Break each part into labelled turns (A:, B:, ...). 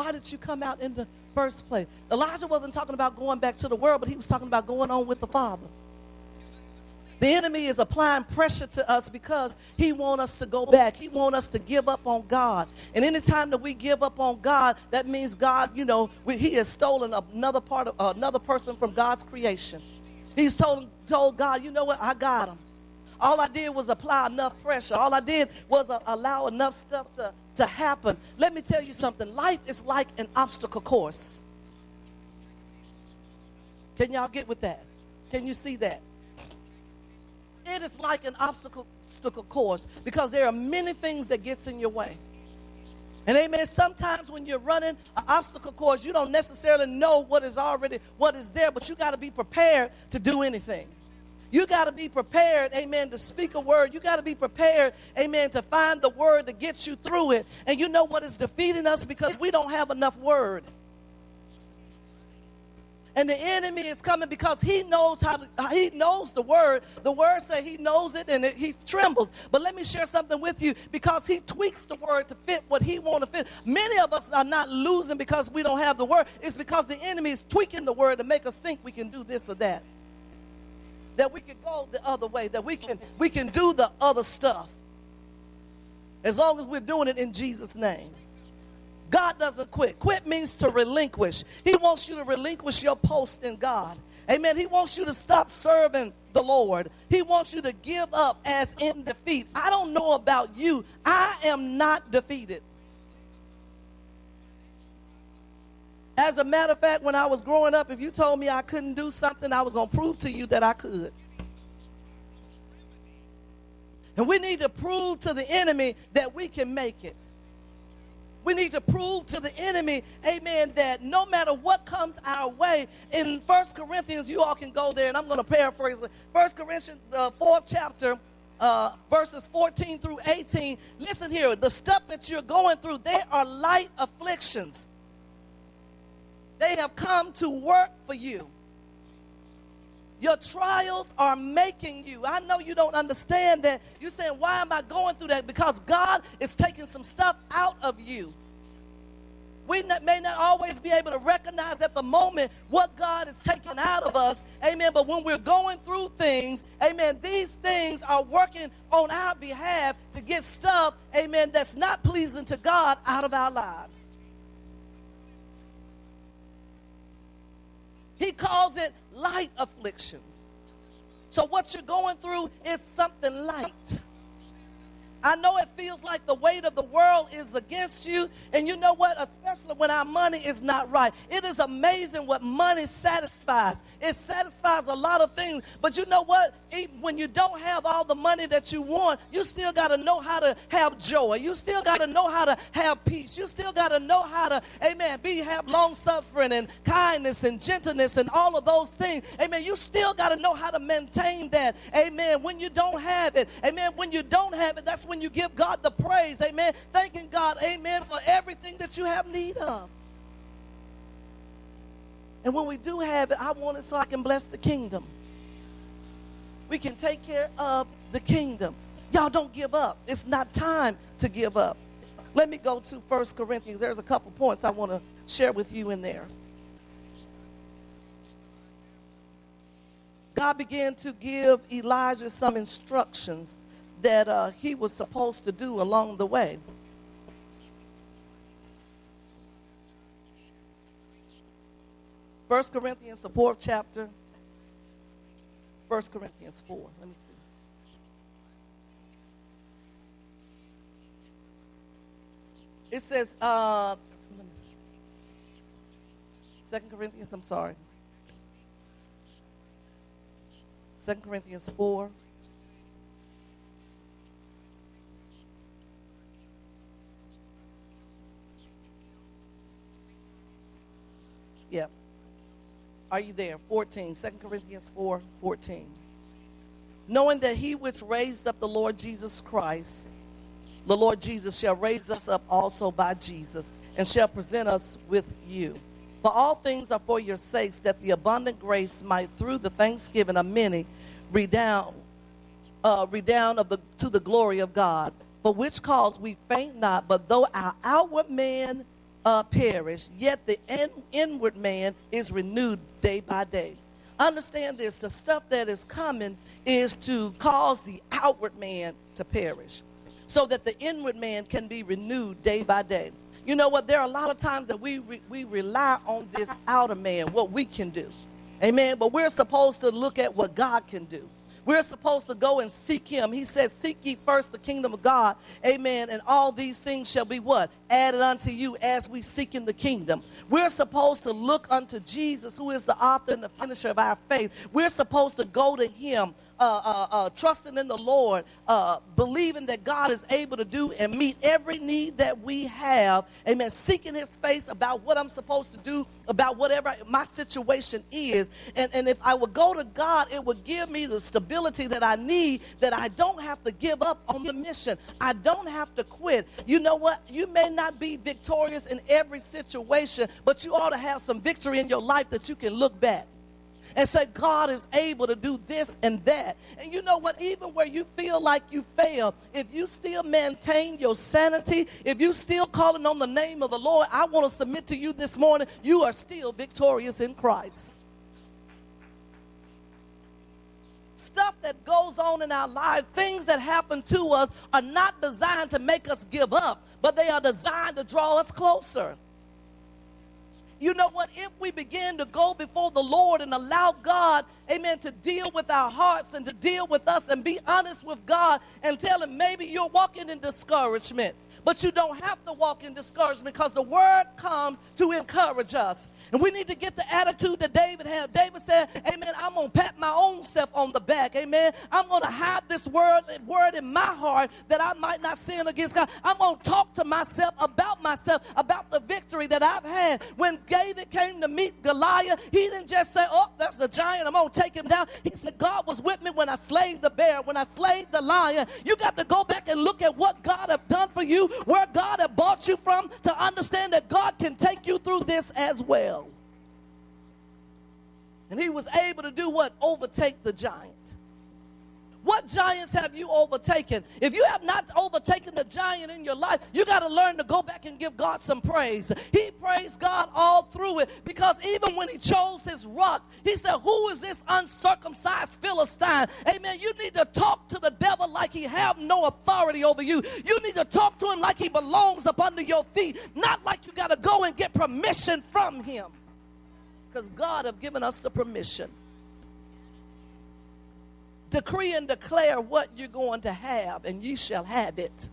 A: Why did you come out in the first place? Elijah wasn't talking about going back to the world, but he was talking about going on with the Father. The enemy is applying pressure to us because he wants us to go back. He wants us to give up on God. And anytime that we give up on God, that means God, you know, we, he has stolen another part of uh, another person from God's creation. He's told, told God, you know what, I got him. All I did was apply enough pressure. All I did was uh, allow enough stuff to, to happen. Let me tell you something. Life is like an obstacle course. Can y'all get with that? Can you see that? It is like an obstacle, course because there are many things that gets in your way. And amen, sometimes when you're running an obstacle course, you don't necessarily know what is already what is there, but you got to be prepared to do anything. You got to be prepared, amen, to speak a word. You got to be prepared, amen, to find the word to get you through it. And you know what is defeating us because we don't have enough word. And the enemy is coming because he knows how to, he knows the word. The word says he knows it and it, he trembles. But let me share something with you because he tweaks the word to fit what he want to fit. Many of us are not losing because we don't have the word. It's because the enemy is tweaking the word to make us think we can do this or that. That we can go the other way, that we can we can do the other stuff. As long as we're doing it in Jesus' name. God doesn't quit. Quit means to relinquish. He wants you to relinquish your post in God. Amen. He wants you to stop serving the Lord. He wants you to give up as in defeat. I don't know about you. I am not defeated. As a matter of fact, when I was growing up, if you told me I couldn't do something, I was going to prove to you that I could. And we need to prove to the enemy that we can make it. We need to prove to the enemy, amen, that no matter what comes our way, in First Corinthians, you all can go there, and I'm going to paraphrase it. First Corinthians, uh, fourth chapter, uh, verses 14 through 18. Listen here, the stuff that you're going through, they are light afflictions. They have come to work for you. Your trials are making you. I know you don't understand that. You're saying, why am I going through that? Because God is taking some stuff out of you. We may not always be able to recognize at the moment what God is taking out of us. Amen. But when we're going through things, amen, these things are working on our behalf to get stuff, amen, that's not pleasing to God out of our lives. He calls it light afflictions. So what you're going through is something light. I know it feels like the weight of the world is against you. And you know what? Especially when our money is not right. It is amazing what money satisfies. It satisfies a lot of things. But you know what? Even when you don't have all the money that you want, you still got to know how to have joy. You still got to know how to have peace. You still got to know how to, amen, be have long suffering and kindness and gentleness and all of those things. Amen. You still got to know how to maintain that. Amen. When you don't have it. Amen. When you don't have it, that's when you give God the praise, amen. Thanking God, amen, for everything that you have need of. And when we do have it, I want it so I can bless the kingdom. We can take care of the kingdom. Y'all don't give up. It's not time to give up. Let me go to First Corinthians. There's a couple points I want to share with you in there. God began to give Elijah some instructions that uh, he was supposed to do along the way. First Corinthians, the fourth chapter. First Corinthians 4. Let me see. It says, uh, 2 Corinthians, I'm sorry. 2 Corinthians 4. Yep. Are you there? 14. 2 Corinthians 4 14. Knowing that he which raised up the Lord Jesus Christ, the Lord Jesus shall raise us up also by Jesus and shall present us with you. For all things are for your sakes, that the abundant grace might, through the thanksgiving of many, redound, uh, redound of the, to the glory of God. For which cause we faint not, but though our outward man uh, perish, yet the in- inward man is renewed day by day. Understand this the stuff that is coming is to cause the outward man to perish so that the inward man can be renewed day by day. You know what? There are a lot of times that we, re- we rely on this outer man, what we can do. Amen. But we're supposed to look at what God can do. We're supposed to go and seek him. He says, Seek ye first the kingdom of God. Amen. And all these things shall be what? Added unto you as we seek in the kingdom. We're supposed to look unto Jesus, who is the author and the finisher of our faith. We're supposed to go to him uh, uh, uh, trusting in the Lord, uh, believing that God is able to do and meet every need that we have. Amen. Seeking His face about what I'm supposed to do, about whatever my situation is. And, and if I would go to God, it would give me the stability that I need, that I don't have to give up on the mission. I don't have to quit. You know what? You may not be victorious in every situation, but you ought to have some victory in your life that you can look back and say, God is able to do this and that. And you know what? Even where you feel like you fail, if you still maintain your sanity, if you still calling on the name of the Lord, I want to submit to you this morning, you are still victorious in Christ. Stuff that goes on in our lives, things that happen to us, are not designed to make us give up, but they are designed to draw us closer. You know what? If we begin to go before the Lord and allow God, amen, to deal with our hearts and to deal with us and be honest with God and tell Him maybe you're walking in discouragement. But you don't have to walk in discouragement because the word comes to encourage us. And we need to get the attitude that David had. David said, Amen, I'm going to pat my own self on the back. Amen. I'm going to hide this word, word in my heart that I might not sin against God. I'm going to talk to myself about myself, about the victory that I've had. When David came to meet Goliath, he didn't just say, Oh, Oh, that's a giant. I'm going to take him down. He said, God was with me when I slayed the bear, when I slayed the lion. You got to go back and look at what God have done for you where God have bought you from to understand that God can take you through this as well. And he was able to do what? Overtake the giant. What giants have you overtaken? If you have not overtaken the giant in your life, you got to learn to go back and give God some praise. He praised God all through it because even when he chose his rocks, he said, Who is this uncircumcised Philistine? Amen. You need to talk to the devil like he have no authority over you. You need to talk to him like he belongs up under your feet, not like you got to go and get permission from him. Because God have given us the permission decree and declare what you're going to have, and ye shall have it.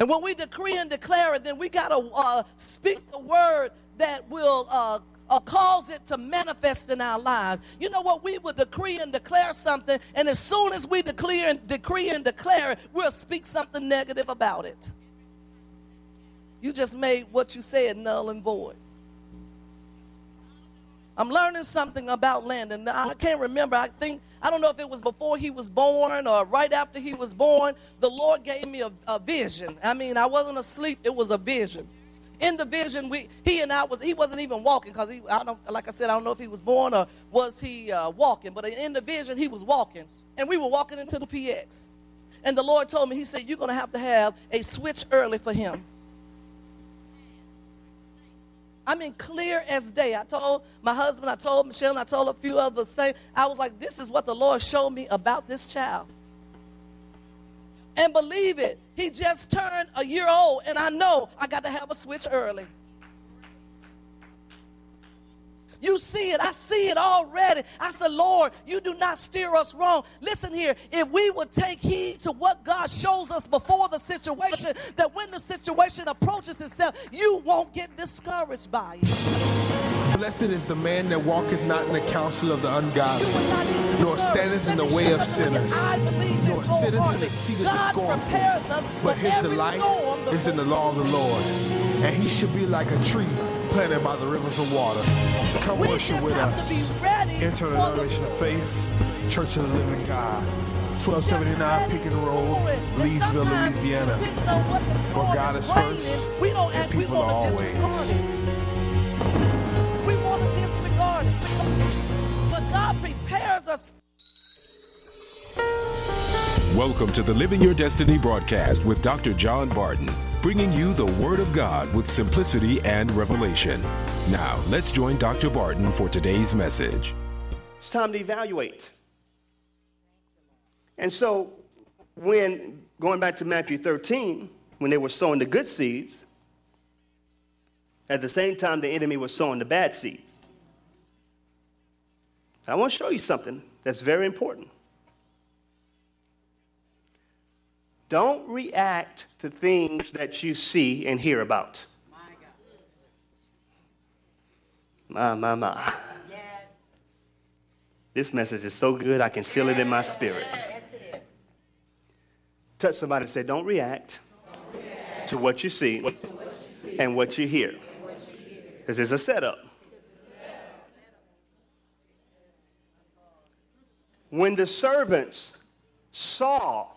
A: And when we decree and declare it, then we got to uh, speak the word that will uh, uh, cause it to manifest in our lives. You know what? We will decree and declare something, and as soon as we declare and decree and declare it, we'll speak something negative about it. You just made what you said null and void. I'm learning something about Landon. I can't remember. I think, I don't know if it was before he was born or right after he was born. The Lord gave me a, a vision. I mean, I wasn't asleep, it was a vision. In the vision, we, he and I was, he wasn't even walking because he, I don't, like I said, I don't know if he was born or was he uh, walking, but in the vision, he was walking. And we were walking into the PX. And the Lord told me, he said, you're going to have to have a switch early for him. I mean, clear as day. I told my husband, I told Michelle, and I told a few others. Say, I was like, this is what the Lord showed me about this child. And believe it, he just turned a year old, and I know I got to have a switch early. You see it. I see it already. I said, Lord, you do not steer us wrong. Listen here. If we would take heed to what God shows us before the situation, that when the situation approaches itself, you won't get discouraged by it.
B: Blessed is the man that walketh not in the counsel of the ungodly, nor standeth in the way of sinners, nor sitteth in the seat of the scornful. But his delight is in the law of the Lord, and he should be like a tree planted by the rivers of water. Come we worship with us. Enter the revelation of faith, Church of the Living God. 1279 Pickens Road, Leesville, Louisiana. Where God is first and people are always.
A: We want to disregard it. But God prepares us.
C: Welcome to the Living Your Destiny broadcast with Dr. John Barton. Bringing you the Word of God with simplicity and revelation. Now, let's join Dr. Barton for today's message.
D: It's time to evaluate. And so, when going back to Matthew 13, when they were sowing the good seeds, at the same time the enemy was sowing the bad seeds. I want to show you something that's very important. Don't react to things that you see and hear about. My, my, my. This message is so good, I can feel it in my spirit. Yes, Touch somebody and say, Don't react, Don't react. to what you see, what you see. and what you hear. Because it's a setup. When the servants saw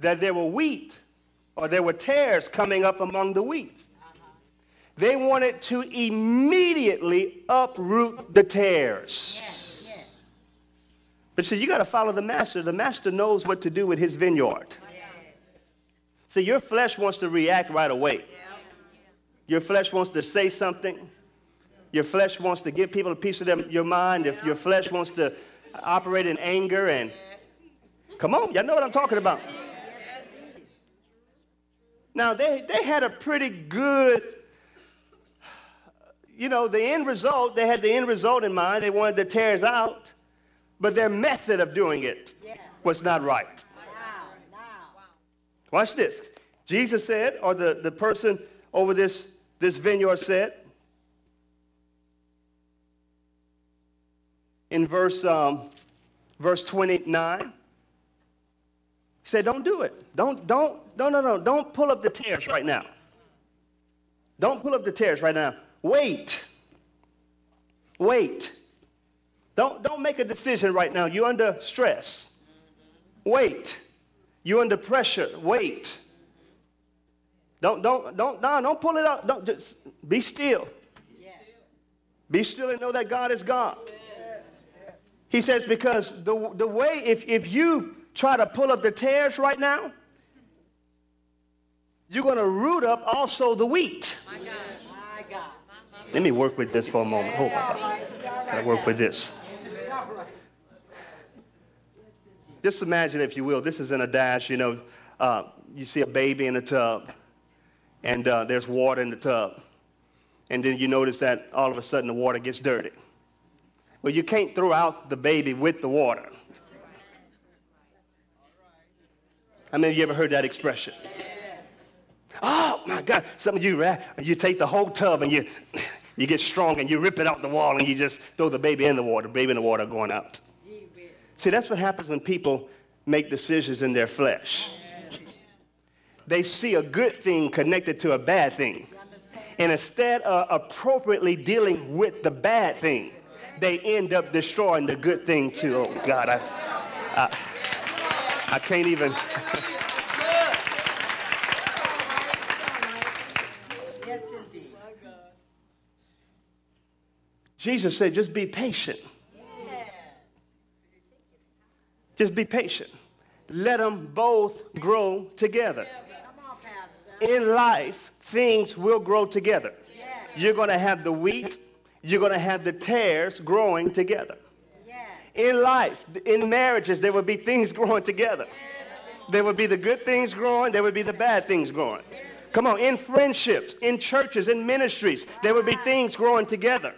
D: that there were wheat or there were tares coming up among the wheat, they wanted to immediately uproot the tares. But see, you got to follow the master. The master knows what to do with his vineyard. See, your flesh wants to react right away. Your flesh wants to say something. Your flesh wants to give people a piece of your mind. If your flesh wants to operate in anger and come on, y'all know what I'm talking about. Now they, they had a pretty good, you know, the end result, they had the end result in mind. They wanted the tares out, but their method of doing it was not right. Watch this. Jesus said, or the, the person over this this vineyard said. In verse, um, verse 29, he said, Don't do it. Don't, don't, no, no, no. Don't pull up the tares right now. Don't pull up the tares right now. Wait. Wait. Don't, don't make a decision right now. You're under stress. Wait. You're under pressure. Wait. Don't, don't, don't, no, don't pull it out. Don't just be still. Be still and know that God is God. He says, because the, the way, if, if you try to pull up the tares right now, you're going to root up also the wheat. My God. My God. Let me work with this for a moment. Hold on. I work with this. Just imagine, if you will, this is in a dash, you know, uh, you see a baby in a tub and uh, there's water in the tub. And then you notice that all of a sudden the water gets dirty. Well, you can't throw out the baby with the water. I mean, you ever heard that expression? Oh my God! Some of you, you take the whole tub and you, you get strong and you rip it out the wall and you just throw the baby in the water. Baby in the water going out. See, that's what happens when people make decisions in their flesh they see a good thing connected to a bad thing. And instead of appropriately dealing with the bad thing, they end up destroying the good thing too. Oh, God, I, I, I can't even. Jesus said, just be patient. Just be patient. Let them both grow together in life, things will grow together. You're going to have the wheat, you're going to have the tares growing together. In life, in marriages, there would be things growing together. There would be the good things growing, there would be the bad things growing. Come on, in friendships, in churches, in ministries, there would be things growing together.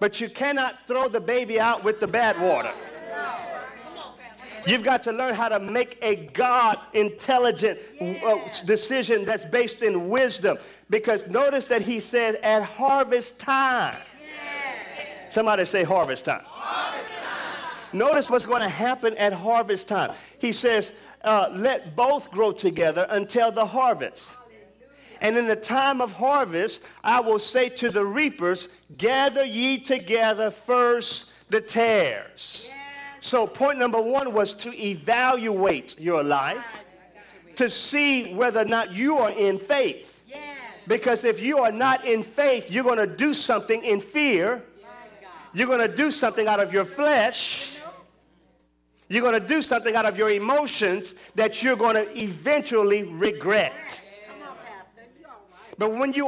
D: But you cannot throw the baby out with the bad water. You've got to learn how to make a God intelligent uh, decision that's based in wisdom. Because notice that he says at harvest time. Somebody say harvest time. Notice what's going to happen at harvest time. He says, uh, let both grow together until the harvest. And in the time of harvest, I will say to the reapers, gather ye together first the tares. So, point number one was to evaluate your life to see whether or not you are in faith. Because if you are not in faith, you're going to do something in fear. You're going to do something out of your flesh. You're going to do something out of your emotions that you're going to eventually regret. But when you are.